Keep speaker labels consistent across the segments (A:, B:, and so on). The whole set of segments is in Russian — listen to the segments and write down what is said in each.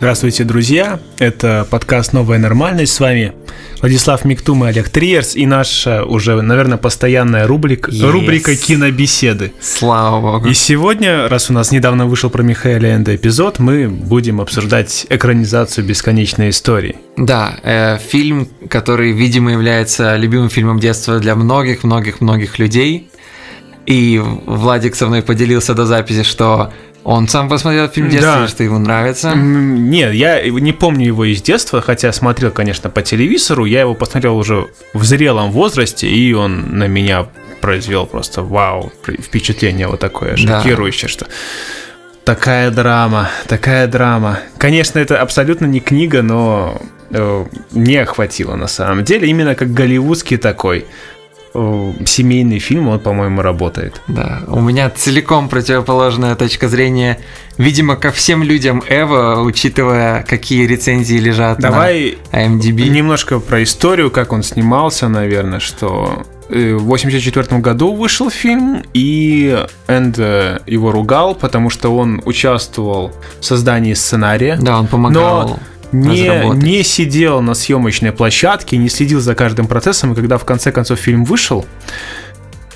A: Здравствуйте, друзья! Это подкаст «Новая нормальность». С вами Владислав Миктум и Олег Триерс и наша уже, наверное, постоянная рубрика, yes. рубрика «Кинобеседы».
B: Слава богу!
A: И сегодня, раз у нас недавно вышел про Михаила Энда эпизод, мы будем обсуждать экранизацию «Бесконечной истории».
B: Да, э, фильм, который, видимо, является любимым фильмом детства для многих-многих-многих людей. И Владик со мной поделился до записи, что он сам посмотрел фильм детства, да. что ему нравится?
A: Нет, я не помню его из детства, хотя смотрел, конечно, по телевизору. Я его посмотрел уже в зрелом возрасте, и он на меня произвел просто вау, впечатление вот такое шокирующее, да. что такая драма, такая драма. Конечно, это абсолютно не книга, но э, не охватило на самом деле, именно как голливудский такой семейный фильм, он, по-моему, работает.
B: Да, у меня целиком противоположная точка зрения, видимо, ко всем людям Эва, учитывая, какие рецензии лежат
A: Давай
B: на IMDb.
A: немножко про историю, как он снимался, наверное, что э, в 84 году вышел фильм, и Энд э, его ругал, потому что он участвовал в создании сценария.
B: Да, он помогал.
A: Но не, не сидел на съемочной площадке, не следил за каждым процессом, и когда в конце концов фильм вышел,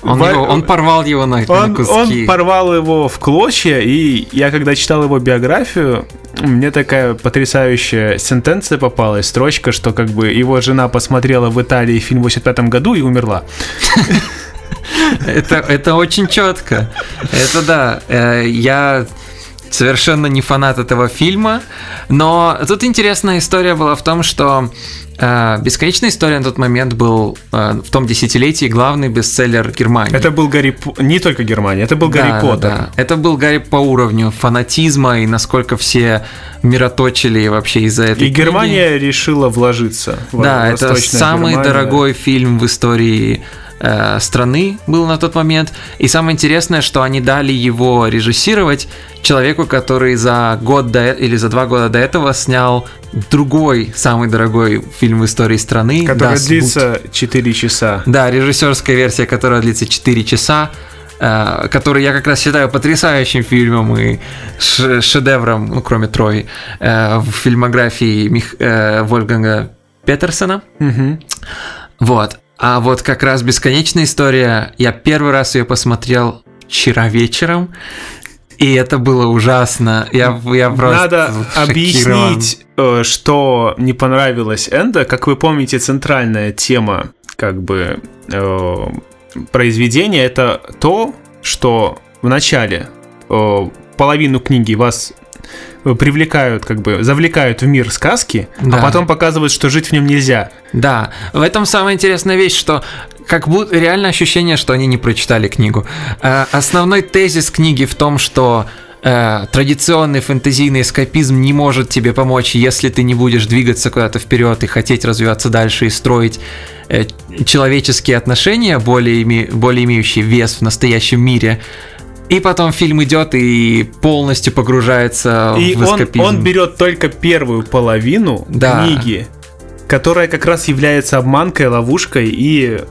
B: он, его, он порвал его на,
A: он,
B: на куски.
A: Он порвал его в клочья, и я когда читал его биографию, мне такая потрясающая сентенция попалась, строчка, что как бы его жена посмотрела в Италии фильм в 85 году и умерла.
B: Это, это очень четко. Это да. Э, я совершенно не фанат этого фильма, но тут интересная история была в том, что э, «Бесконечная история» на тот момент был э, в том десятилетии главный бестселлер Германии.
A: Это был Гарри Не только Германия, это был да, Гарри Поттер. Да,
B: Это был Гарри по уровню фанатизма и насколько все мироточили вообще из-за этой
A: И книги. Германия решила вложиться.
B: В да, это самый Германия. дорогой фильм в истории э, страны был на тот момент. И самое интересное, что они дали его режиссировать человеку, который за год до или за два года до этого снял другой самый дорогой фильм в истории страны.
A: Который Das длится 4 часа.
B: Да, режиссерская версия, которая длится 4 часа э, который я как раз считаю потрясающим фильмом и шедевром, ну, кроме Трой, э, в фильмографии Мих, э, Вольфганга Петерсона. Угу. Вот. А вот как раз бесконечная история, я первый раз ее посмотрел вчера вечером, и это было ужасно. Я, я просто
A: Надо объяснить, э, что не понравилось Энда. Как вы помните, центральная тема как бы э, произведения это то, что в начале э, половину книги вас привлекают, как бы завлекают в мир сказки, а да. а потом показывают, что жить в нем нельзя.
B: Да, в этом самая интересная вещь, что как будто реально ощущение, что они не прочитали книгу. Э, основной тезис книги в том, что э, традиционный фэнтезийный эскапизм не может тебе помочь, если ты не будешь двигаться куда-то вперед и хотеть развиваться дальше и строить э, человеческие отношения, более, более имеющие вес в настоящем мире. И потом фильм идет и полностью погружается и в эскапизм.
A: Он, он берет только первую половину да. книги, которая как раз является обманкой, ловушкой, и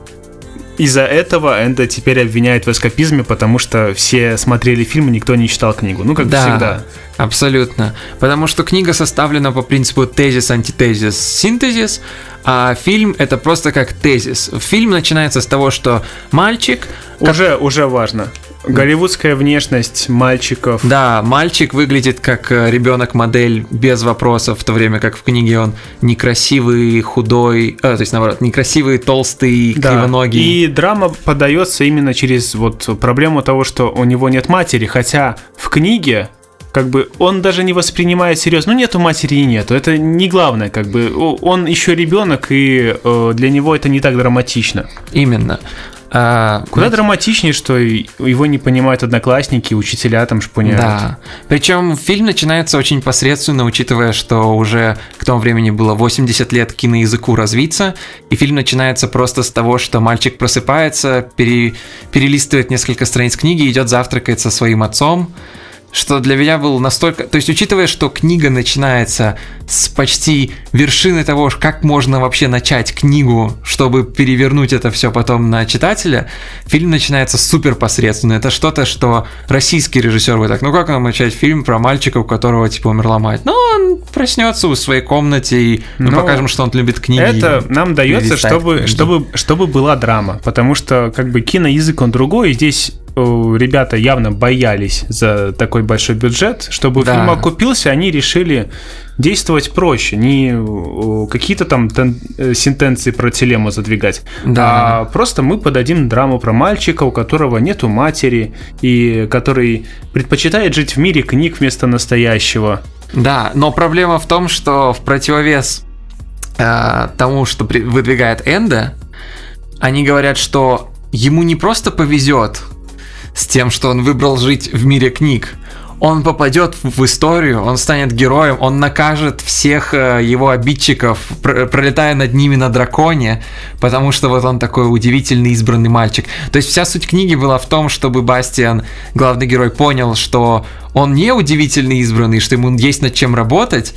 A: из-за этого Энда теперь обвиняет в эскапизме, потому что все смотрели фильм, и никто не читал книгу. Ну, как да, всегда.
B: Абсолютно. Потому что книга составлена по принципу тезис, антитезис, синтезис, а фильм это просто как тезис. Фильм начинается с того, что мальчик...
A: Уже, как... уже важно. Голливудская внешность мальчиков.
B: Да, мальчик выглядит как э, ребенок-модель без вопросов, в то время как в книге он некрасивый, худой, э, то есть наоборот, некрасивый, толстый, да. кривоногий.
A: И драма подается именно через вот проблему того, что у него нет матери, хотя в книге как бы он даже не воспринимает серьезно. Ну, нету матери и нету. Это не главное, как бы. Он еще ребенок, и э, для него это не так драматично.
B: Именно.
A: А, Куда знаете, драматичнее, что его не понимают одноклассники, учителя там шпуняют. Да.
B: Причем фильм начинается очень посредственно, учитывая, что уже к тому времени было 80 лет киноязыку развиться, и фильм начинается просто с того, что мальчик просыпается, пере, перелистывает несколько страниц книги, идет завтракать со своим отцом, что для меня был настолько... То есть, учитывая, что книга начинается с почти вершины того, как можно вообще начать книгу, чтобы перевернуть это все потом на читателя, фильм начинается супер посредственно. Это что-то, что российский режиссер бы так, ну как нам начать фильм про мальчика, у которого типа умерла мать? Ну, он проснется у своей комнате, и мы
A: Ну,
B: покажем, что он любит книги.
A: Это нам дается, чтобы,
B: книги.
A: чтобы, чтобы была драма, потому что как бы киноязык он другой, и здесь ребята явно боялись за такой большой бюджет, чтобы
B: Да.
A: фильм окупился, они решили действовать проще, не э, какие-то там э, сентенции про телему задвигать,
B: Да.
A: а просто мы подадим драму про мальчика, у которого нету матери, и который предпочитает жить в мире книг вместо настоящего.
B: Да, но проблема в том, что в противовес э, тому, что выдвигает Энда, они говорят, что ему не просто повезет с тем, что он выбрал жить в мире книг. Он попадет в историю, он станет героем, он накажет всех э, его обидчиков, пр- пролетая над ними на драконе, потому что вот он такой удивительный избранный мальчик. То есть вся суть книги была в том, чтобы Бастиан, главный герой, понял, что он не удивительный избранный, что ему есть над чем работать,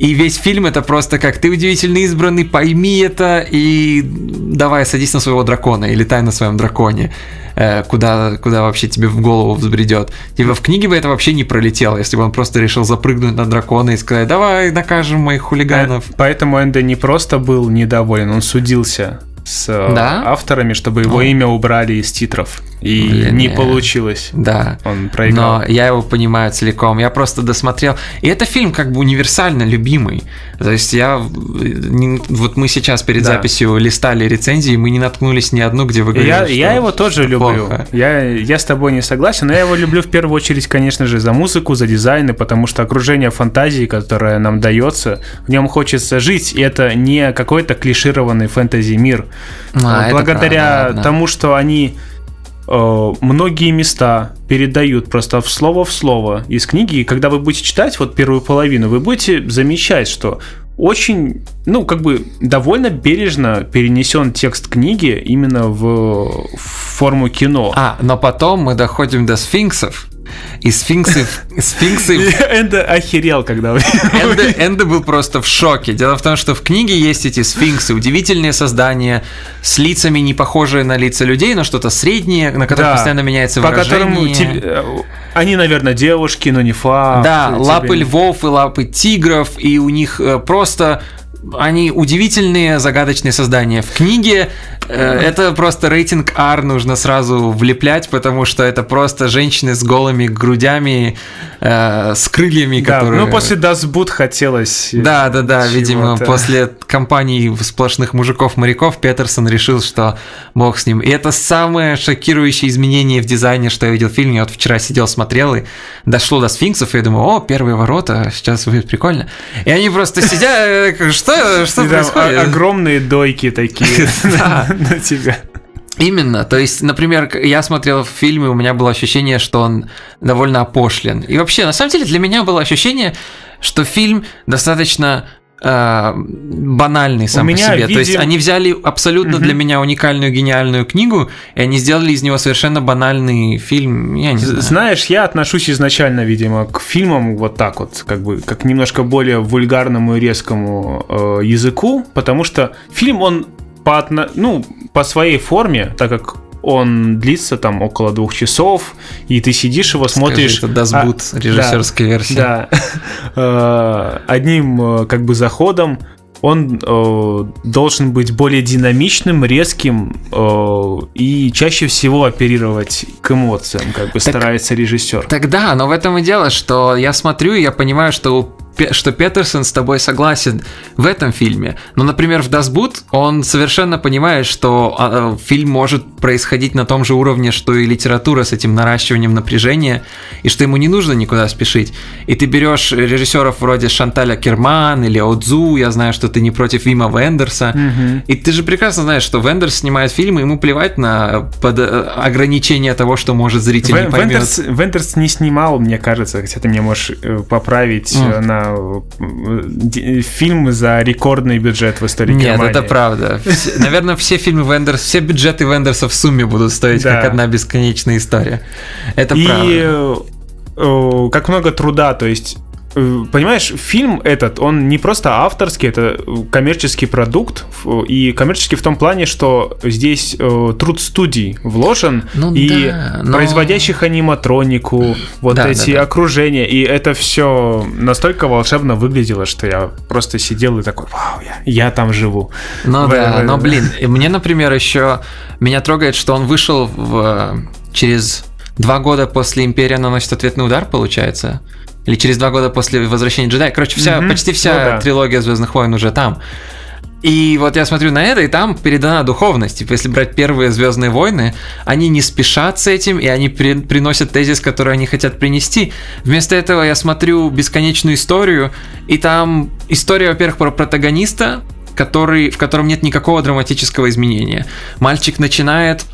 B: и весь фильм это просто как ты удивительный избранный, пойми это и давай садись на своего дракона и летай на своем драконе, э, куда, куда вообще тебе в голову взбредет. Типа в книге бы это вообще не пролетело, если бы он просто решил запрыгнуть на дракона и сказать, давай накажем моих хулиганов.
A: Поэтому Энде не просто был недоволен, он судился с э,
B: Да?
A: авторами, чтобы его
B: О.
A: имя убрали из титров. И
B: Блин,
A: не получилось.
B: Да.
A: Он проиграл.
B: Но я его понимаю целиком. Я просто досмотрел. И это фильм как бы универсально любимый. То есть я... Вот мы сейчас перед
A: Да.
B: записью листали рецензии, мы не наткнулись ни одну, где вы говорили,
A: Я,
B: что
A: я его тоже люблю.
B: плохо.
A: Я, я с тобой не согласен, но я его люблю в первую очередь, конечно же, за музыку, за дизайн, и потому что окружение фантазии, которое нам дается, в нем хочется жить, и это не какой-то клишированный фэнтези-мир.
B: А, это
A: Благодаря
B: правда, ладно.
A: тому, что они многие места передают просто в слово в слово из книги, и когда вы будете читать вот первую половину, вы будете замечать, что очень, ну, как бы довольно бережно перенесен текст книги именно в форму кино.
B: А, но потом мы доходим до сфинксов. И сфинксы... Сфинксы...
A: Энда охерел, когда.
B: Энда, Энда был просто в шоке. Дело в том, что в книге есть эти сфинксы, удивительные создания с лицами, не похожие на лица людей, но что-то среднее, на которых
A: Да,
B: постоянно меняется
A: По
B: выражение.
A: которому э, они, наверное, девушки, но не факт.
B: Да,
A: Тебе-
B: лапы львов и лапы тигров, и у них э, просто они удивительные загадочные создания. В книге э, это просто рейтинг R нужно сразу влеплять, потому что это просто женщины с голыми грудями, э, с крыльями,
A: Да,
B: которые...
A: ну после Boot хотелось... э,
B: Да, да, да, видимо, после компании сплошных мужиков-моряков Петерсон решил, что бог с ним. И это самое шокирующее изменение в дизайне, что я видел в фильме. Я вот вчера сидел, смотрел, и дошло до сфинксов, и я думаю, о, первые ворота, сейчас будет прикольно. И они просто сидят, э, как, что, что происходит?
A: огромные дойки такие на тебя.
B: Именно, то есть, например, я смотрел фильм, и у меня было ощущение, что он довольно опошлен. И вообще, на самом деле, для меня было ощущение, что фильм достаточно э, банальный сам по себе. То есть
A: видим-
B: они взяли абсолютно для меня уникальную гениальную книгу, и они сделали из него совершенно банальный фильм. Я не знаю.
A: Знаешь, я отношусь изначально, видимо, к фильмам вот так вот, как бы, как немножко более вульгарному и резкому э, языку, потому что фильм, он по, ну, по своей форме, так как он длится там около двух часов, и ты сидишь его, смотришь...
B: Скажи, это
A: а,
B: Дасбут, режиссерская версия.
A: Да. Э, Одним э, как бы заходом он э, должен быть более динамичным, резким э, и чаще всего оперировать к эмоциям, как бы старается режиссер.
B: Тогда, но в этом и дело, что я смотрю и я понимаю, что что Петерсон с тобой согласен в этом фильме. Но, например, в Дасбут он совершенно понимает, что а, э, фильм может происходить на том же уровне, что и литература с этим наращиванием напряжения, и что ему не нужно никуда спешить. И ты берешь режиссеров вроде Шанталя Керман или Отзу, я знаю, что ты не против Вима Вендерса, и ты же прекрасно знаешь, что Вендерс снимает фильмы, ему плевать на под- э, ограничения того, что может зритель не
A: Вен-
B: поймет.
A: Вендерс, Вендерс не снимал, мне кажется, хотя ты мне можешь э, поправить э, на фильм за рекордный бюджет в истории
B: Нет,
A: Германии.
B: это правда. Все- наверное, все фильмы Вендерс, все бюджеты Вендерса в сумме будут стоить
A: Да.
B: как одна бесконечная история. Это
A: И
B: правда.
A: э, э, как много труда, то есть э, понимаешь, фильм этот, он не просто авторский, это коммерческий продукт, и коммерческий в том плане, что здесь э, труд студий вложен, ну, и да, но... производящих аниматронику, вот да, эти да, да. окружения, и это все настолько волшебно выглядело, что я просто сидел и такой, вау, я, я там живу.
B: Ну в, да, в, но блин, мне, например, еще меня трогает, что он вышел в, через два года после Империя наносит ответный удар, получается. Или через два года после возвращения джедая. Короче, вся, mm-hmm. почти вся ну, да. трилогия Звездных войн уже там. И вот я смотрю на это, и там передана духовность. Типа, если брать первые Звездные войны, они не спешат с этим, и они при, приносят тезис, который они хотят принести. Вместо этого я смотрю бесконечную историю, и там история, во-первых, про протагониста, который, в котором нет никакого драматического изменения. Мальчик начинает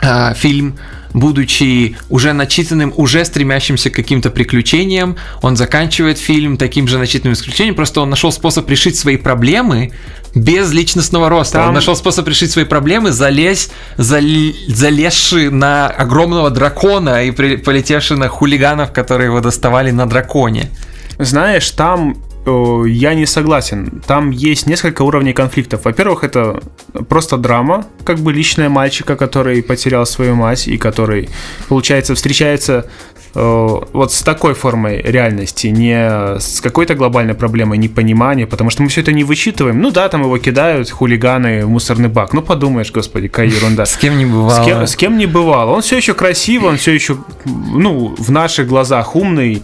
B: э, фильм будучи уже начитанным, уже стремящимся к каким-то приключениям, он заканчивает фильм таким же начитанным исключением, просто он нашел способ решить свои проблемы без личностного роста. Там... Он нашел способ решить свои проблемы, залезь, зал... залезши на огромного дракона и при... полетевши на хулиганов, которые его доставали на драконе.
A: Знаешь, там я не согласен. Там есть несколько уровней конфликтов. Во-первых, это просто драма, как бы личная мальчика, который потерял свою мать и который, получается, встречается вот с такой формой реальности, не с какой-то глобальной проблемой непонимания, потому что мы все это не вычитываем. Ну да, там его кидают хулиганы в мусорный бак. Ну подумаешь, господи, какая ерунда.
B: С кем не бывало.
A: С кем, с кем не бывало. Он все еще красивый, он все еще, ну, в наших глазах умный,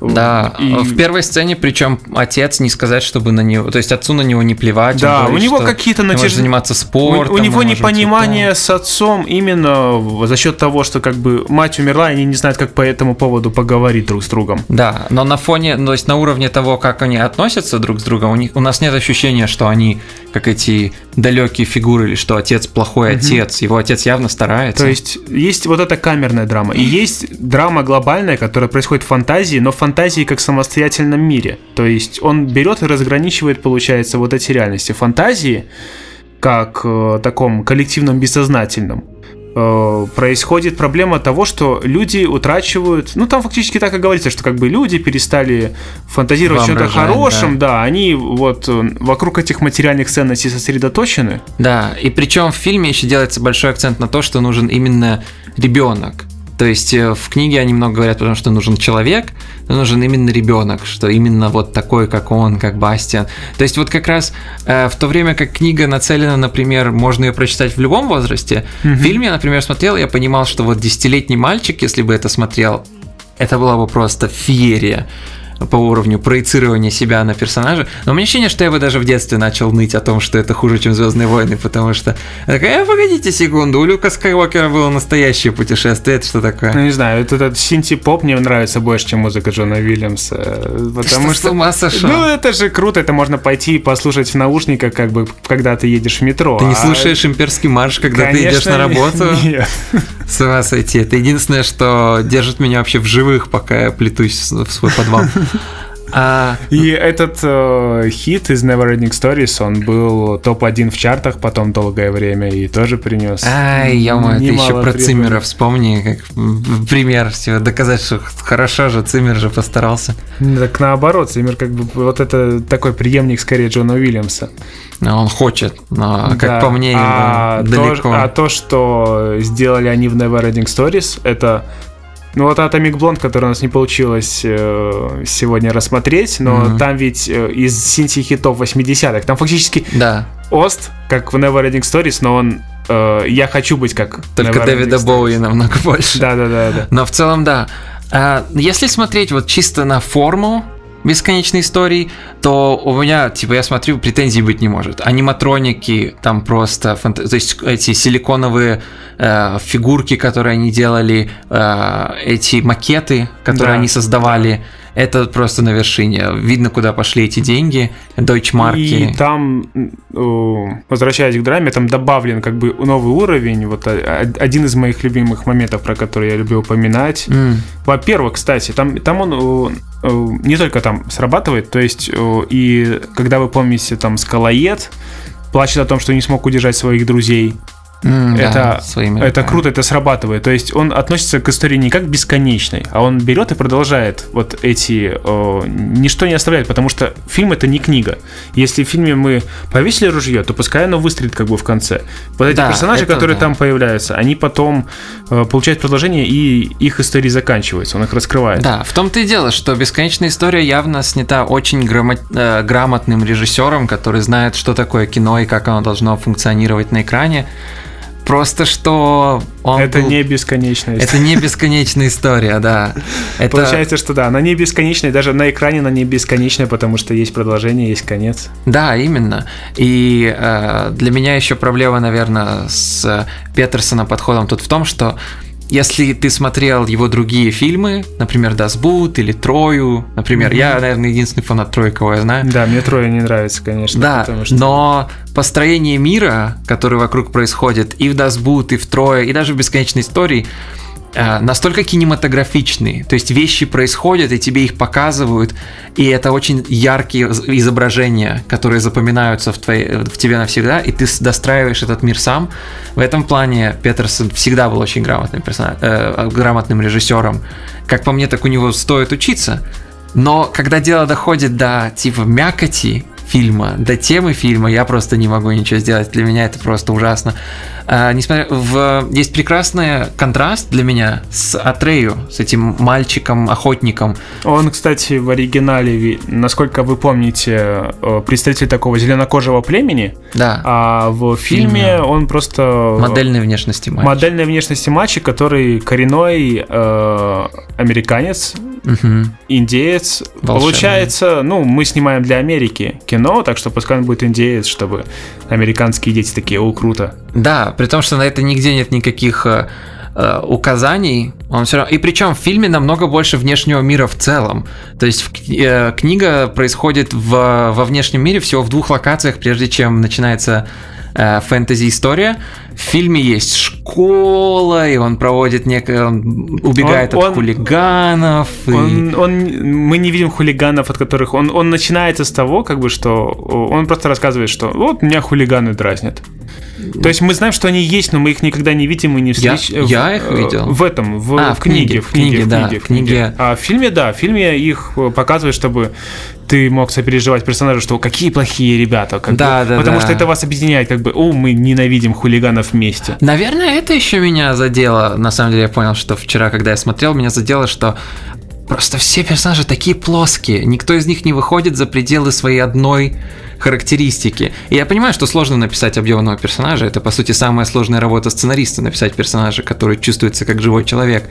B: да, и... в первой сцене, причем отец не сказать, чтобы на него, то есть отцу на него не плевать.
A: Да, говорит, у него какие-то
B: натяж... заниматься спортом.
A: У, у него непонимание с отцом именно за счет того, что как бы мать умерла, и они не знают, как по этому поводу поговорить друг с другом.
B: Да, но на фоне, то есть на уровне того, как они относятся друг с другом, у, них, у нас нет ощущения, что они как эти далекие фигуры, или что отец плохой угу. отец, его отец явно старается.
A: То есть есть вот эта камерная драма, и есть драма глобальная, которая происходит в фантазии, но в фантазии как самостоятельном мире. То есть он берет и разграничивает, получается, вот эти реальности. Фантазии как э, таком коллективном бессознательном э, происходит проблема того, что люди утрачивают, ну там фактически так и говорится, что как бы люди перестали фантазировать о чем-то хорошем, да. да, они вот э, вокруг этих материальных ценностей сосредоточены.
B: Да, и причем в фильме еще делается большой акцент на то, что нужен именно ребенок. То есть э, в книге они много говорят, потому что нужен человек, но нужен именно ребенок, что именно вот такой, как он, как Бастиан. То есть вот как раз э, в то время как книга нацелена, например, можно ее прочитать в любом возрасте, mm-hmm. в фильме я, например, смотрел, я понимал, что вот десятилетний мальчик, если бы это смотрел, это была бы просто феерия по уровню проецирования себя на персонажа. Но у меня ощущение, что я бы даже в детстве начал ныть о том, что это хуже, чем Звездные войны, потому что такая, «Э, погодите секунду, у Люка Скайуокера было настоящее путешествие, это что такое?
A: Ну, не знаю, этот, этот синти-поп мне нравится больше, чем музыка Джона Вильямса. Потому что, что с
B: ума сошел?
A: Ну, это же круто, это можно пойти и послушать в наушниках, как бы, когда ты едешь в метро.
B: Ты не а... слушаешь имперский марш, когда Конечно, ты идешь на работу?
A: Нет.
B: С ума сойти. Это единственное, что держит меня вообще в живых, пока я плетусь в свой подвал.
A: А... И этот э, хит из Neverending Stories, он был топ-1 в чартах потом долгое время и тоже принес.
B: Ай, я ты еще про. Циммера вспомни, как пример всего, доказать, что хорошо же, Циммер же постарался.
A: Так наоборот, Циммер как бы вот это такой преемник скорее Джона Уильямса.
B: Он хочет, но, как да. по мне,
A: а далеко. То, а то, что сделали они в Neverending Stories, это ну вот Atomic Blonde, который у нас не получилось э, сегодня рассмотреть, но mm-hmm. там ведь э, из синти-хитов 80-х, там фактически
B: да.
A: Ост, как в Neverending Stories, но он э, «Я хочу быть как
B: Только Дэвида Боуи намного больше.
A: Да-да-да.
B: Но в целом, да. А, если смотреть вот чисто на форму, бесконечной истории, то у меня, типа, я смотрю, претензий быть не может. Аниматроники, там просто, фант... то есть эти силиконовые э, фигурки, которые они делали, э, эти макеты, которые да. они создавали, это просто на вершине. Видно, куда пошли эти деньги, дойчмарки.
A: И там, возвращаясь к драме, там добавлен как бы новый уровень. Вот один из моих любимых моментов, про который я люблю упоминать. Mm. Во-первых, кстати, там, там он не только там срабатывает, то есть и когда вы помните там Скалоед, плачет о том, что не смог удержать своих друзей,
B: Да,
A: это,
B: своими
A: это
B: руками.
A: круто, это срабатывает. То есть он относится к истории не как бесконечной, а он берет и продолжает вот эти... э, ничто не оставляет, потому что фильм это не книга. Если в фильме мы повесили ружье, то пускай оно выстрелит как бы в конце. Вот эти
B: Да,
A: персонажи, которые
B: да.
A: там появляются, они потом э, получают продолжение, и их истории заканчиваются, он их раскрывает.
B: Да, в том-то и дело, что бесконечная история явно снята очень грамо- э, грамотным режиссером, который знает, что такое кино и как оно должно функционировать на экране. Просто что он
A: Это
B: был-
A: не бесконечная
B: это не бесконечная история, да. Это
A: Получается, что да, она не бесконечная, даже на экране она не бесконечная, потому что есть продолжение, есть конец.
B: Да, именно. И э, для меня еще проблема, наверное, с Петерсона подходом тут в том, что если ты смотрел его другие фильмы, например, Das Boot или Трою, например,
A: Мгм.
B: я, наверное, единственный фанат Трои, кого я знаю.
A: Да, мне трое не нравится, конечно.
B: Да,
A: потому что-
B: но построение мира, который вокруг происходит и в Das Boot, и в Трое, и даже в Бесконечной истории, настолько кинематографичные. То есть вещи происходят, и тебе их показывают, и это очень яркие из- изображения, которые запоминаются в, твоей, в тебе навсегда, и ты достраиваешь этот мир сам. В этом плане Петерсон всегда был очень грамотным, персона- э, грамотным режиссером. Как по мне, так у него стоит учиться. Но когда дело доходит до типа мякоти фильма, до темы фильма, я просто не могу ничего сделать. Для меня это просто ужасно. А, несмотря в есть прекрасный контраст для меня с Атрею, с этим мальчиком-охотником.
A: Он, кстати, в оригинале, насколько вы помните, э, представитель такого зеленокожего племени,
B: Да.
A: а в фильме
B: Фильме.
A: он просто...
B: Модельной внешности мальчик.
A: Модельной внешности мальчик, который коренной э, американец,
B: Мгм.
A: индеец.
B: Волшебный.
A: Получается, ну, мы снимаем для Америки кино, так что пускай он будет индеец, чтобы американские дети такие, о, круто.
B: Да, при том, что на это нигде нет никаких э, э, указаний. Он все равно... И причем в фильме намного больше внешнего мира в целом. То есть в э, книга происходит в, во внешнем мире всего в двух локациях, прежде чем начинается фэнтези-история. В фильме есть школа, и он проводит некое... Он убегает
A: Он-
B: от
A: он-
B: хулиганов. и-
A: Он, он, мы не видим хулиганов, от которых он, он начинается с того, как бы, что он просто рассказывает, что вот меня хулиганы дразнят. То есть мы знаем, что они есть, но мы их никогда не видим и не
B: Я-
A: встречаем.
B: я их видел.
A: В этом, в,
B: А,
A: в
B: в
A: книге,
B: книге,
A: в книге,
B: в книге,
A: в
B: да,
A: книге,
B: в книге.
A: А в фильме, да, в фильме их э, показывают, чтобы ты мог сопереживать персонажу, что какие плохие ребята, как
B: Да,
A: бы,
B: да,
A: потому
B: да.
A: что это вас объединяет, как бы, о, мы ненавидим хулиганов вместе.
B: Наверное, это еще меня задело. На самом деле, я понял, что вчера, когда я смотрел, меня задело, что просто все персонажи такие плоские. Никто из них не выходит за пределы своей одной характеристики. И я понимаю, что сложно написать объемного персонажа. Это, по сути, самая сложная работа сценариста написать персонажа, который чувствуется как живой человек.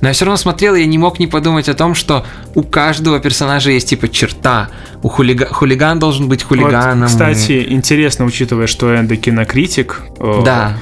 B: Но я все равно смотрел, и я не мог не подумать о том, что у каждого персонажа есть типа черта. У хулига... хулиган должен быть хулиганом.
A: Вот, кстати, интересно, учитывая, что Энда кинокритик, э,
B: Да.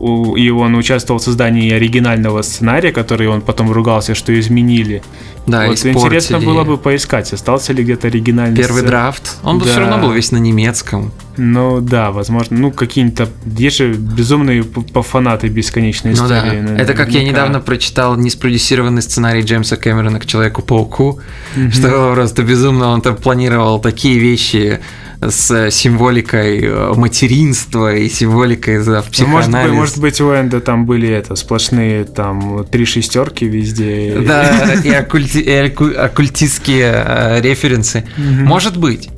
A: У- и он участвовал в создании оригинального сценария, который он потом ругался, что изменили.
B: Да,
A: вот
B: испортили.
A: интересно было бы поискать, остался ли где-то оригинальный
B: Первый
A: сцен-
B: драфт. Он бы
A: Да.
B: все равно был весь на немецком.
A: Ну да, возможно. Ну, какие-то. Есть же безумные по фанаты бесконечной
B: Ну да.
A: истории.
B: Это как я недавно прочитал неспродюсированный сценарий Джеймса Кэмерона к Человеку-пауку,
A: Мгм.
B: что было просто безумно. Он там планировал такие вещи с символикой э, материнства и символикой за
A: Ну, может, быть,
B: психоанализ.
A: может быть, у Энда там были это сплошные там три шестерки везде.
B: Да, и, оккульти- и окку- оккультистские э, референсы. Может быть.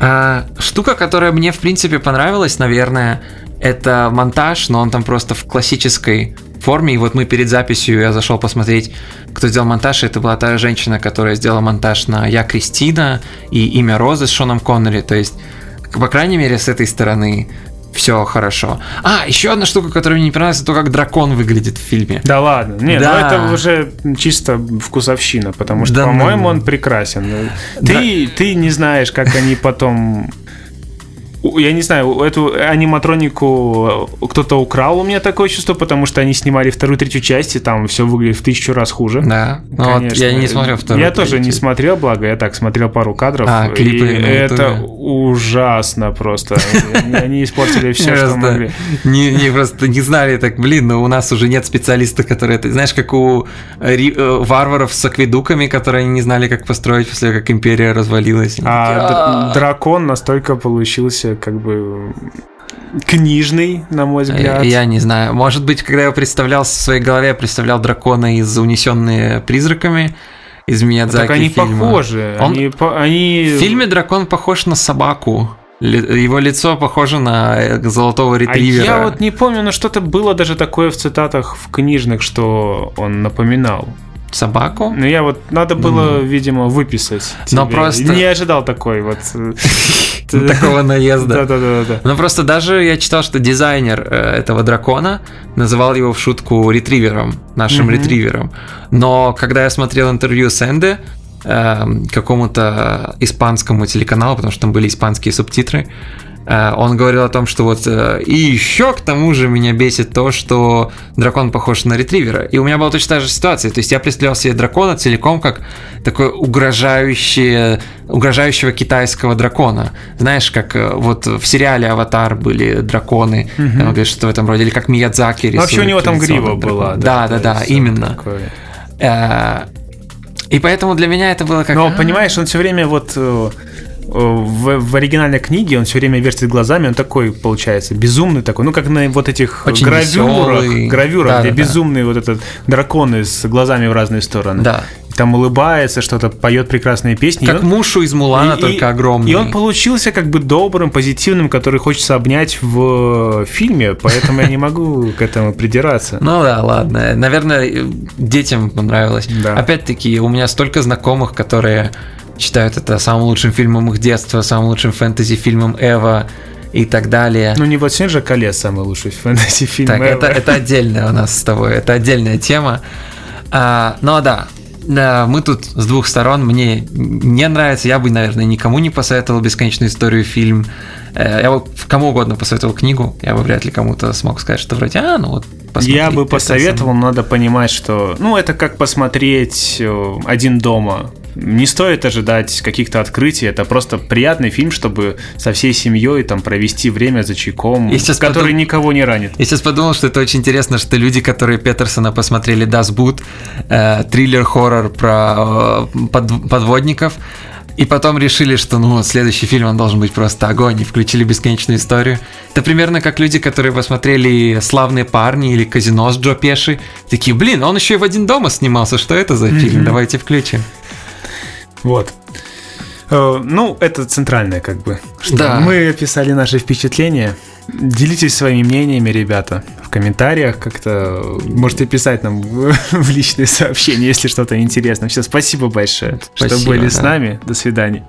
B: А, штука, которая мне, в принципе, понравилась, наверное, это монтаж, но он там просто в классической форме. И вот мы перед записью я зашел посмотреть, кто сделал монтаж. и Это была та женщина, которая сделала монтаж на «Я Кристина» и «Имя Розы» с Шоном Коннери. То есть, по крайней мере, с этой стороны все хорошо. А, еще одна штука, которая мне не понравилась, это то, как дракон выглядит в фильме.
A: Да ладно, нет,
B: Да.
A: ну это уже чисто вкусовщина, потому что,
B: Да ну.
A: по-моему, он прекрасен. Ты, ты не знаешь, как они потом... Я не знаю, эту аниматронику кто-то украл, у меня такое чувство, потому что они снимали вторую, третью часть, и там все выглядит в тысячу раз хуже.
B: Да, ну вот
A: Конечно.
B: я не смотрел вторую.
A: Я тоже не
B: третью.
A: смотрел, благо, я так смотрел пару кадров.
B: А, клипы
A: и
B: на
A: это ужасно просто. Они- испортили все, что могли.
B: Не, просто не знали так, блин, но у нас уже нет специалистов, которые это, знаешь, как у ри- э, варваров с акведуками, которые они не знали, как построить после того, как империя развалилась.
A: А др- дракон настолько получился, как бы книжный, на мой взгляд.
B: Я не знаю. Может быть, когда я представлял в своей голове, я представлял дракона из «Унесенные призраками», из Миядзаки
A: Так они
B: фильма.
A: похожи.
B: Он-
A: Они, по- они...
B: В фильме дракон похож на собаку. Его лицо похоже на э, золотого
A: А
B: ретривера.
A: я вот не помню, но что-то было даже такое в цитатах в книжных, что он напоминал.
B: Собаку?
A: Но я вот надо было, видимо, выписать.
B: Но
A: тебе.
B: просто-
A: Не ожидал такой вот. э,
B: Такого наезда.
A: Да-да-да.
B: Ну просто даже я читал, что дизайнер э, этого дракона называл его в шутку ретривером, нашим ретривером. Но когда я смотрел интервью с Энде, эм, какому-то испанскому телеканалу, потому что там были испанские субтитры, он говорил о том, что вот э, и еще к тому же меня бесит то, что дракон похож на ретривера. И у меня была точно та же ситуация. То есть я представлял себе дракона целиком как такое угрожающее, угрожающего китайского дракона. Знаешь, как э, вот в сериале «Аватар» были драконы,
A: Мгм.
B: там, что-то в этом роде, или как Миядзаки
A: Ну, Вообще у
B: рисует
A: него там грива была.
B: Да, да, да,
A: есть
B: именно.
A: такое.
B: Э, И поэтому для меня это было как...
A: Но
B: а,
A: понимаешь, он все время вот э, э, в, в оригинальной книге он все время вертит глазами, он такой получается безумный такой, ну как на вот этих
B: Очень
A: гравюрах,
B: весёлый.
A: гравюрах, где
B: Да-да-да.
A: безумный вот этот дракон с глазами в разные стороны.
B: Да.
A: Там улыбается, что-то поет прекрасные песни.
B: Как
A: он-
B: Мушу из Мулана,
A: и-
B: только огромный.
A: И он получился как бы добрым, позитивным, который хочется обнять в фильме, поэтому я не могу к этому придираться.
B: Ну да, ладно. Наверное, э, детям понравилось.
A: Да.
B: Опять-таки, у меня столько знакомых, которые считают это самым лучшим фильмом их детства, самым лучшим фэнтези-фильмом Эва и так далее.
A: Ну не вот «Семь же колец» самый лучший фэнтези-фильм
B: Так, это, это отдельная у нас с тобой, это отдельная тема. А, ну да, да, мы тут с двух сторон. Мне не нравится, я бы, наверное, никому не посоветовал бесконечную историю фильм. Э, Я бы кому угодно посоветовал книгу, я бы вряд ли кому-то смог сказать, что вроде, а, ну вот посмотри.
A: Я бы посоветовал, но надо понимать, что, ну, это как посмотреть э, «Один дома». Не стоит ожидать каких-то открытий, это просто приятный фильм, чтобы со всей семьей там провести время за чайком,
B: Я
A: который
B: подум-
A: никого не ранит.
B: Я сейчас подумал, что это очень интересно, что люди, которые Петерсона посмотрели Das Boot, э, триллер-хоррор про э, под- подводников, и потом решили, что ну следующий фильм он должен быть просто огонь, и включили бесконечную историю. Это примерно как люди, которые посмотрели «Славные парни» или «Казино» с Джо Пеши, такие, блин, он еще и в «Один дома» снимался, что это за фильм? Давайте включим.
A: Вот. Э, Ну, это центральное, как бы. Что
B: Да.
A: Мы описали наши впечатления. Делитесь своими мнениями, ребята, в комментариях как-то. Можете писать нам в личные сообщения, если что-то интересно. Все, спасибо большое, что
B: Спасибо,
A: были с
B: да.
A: нами. До свидания.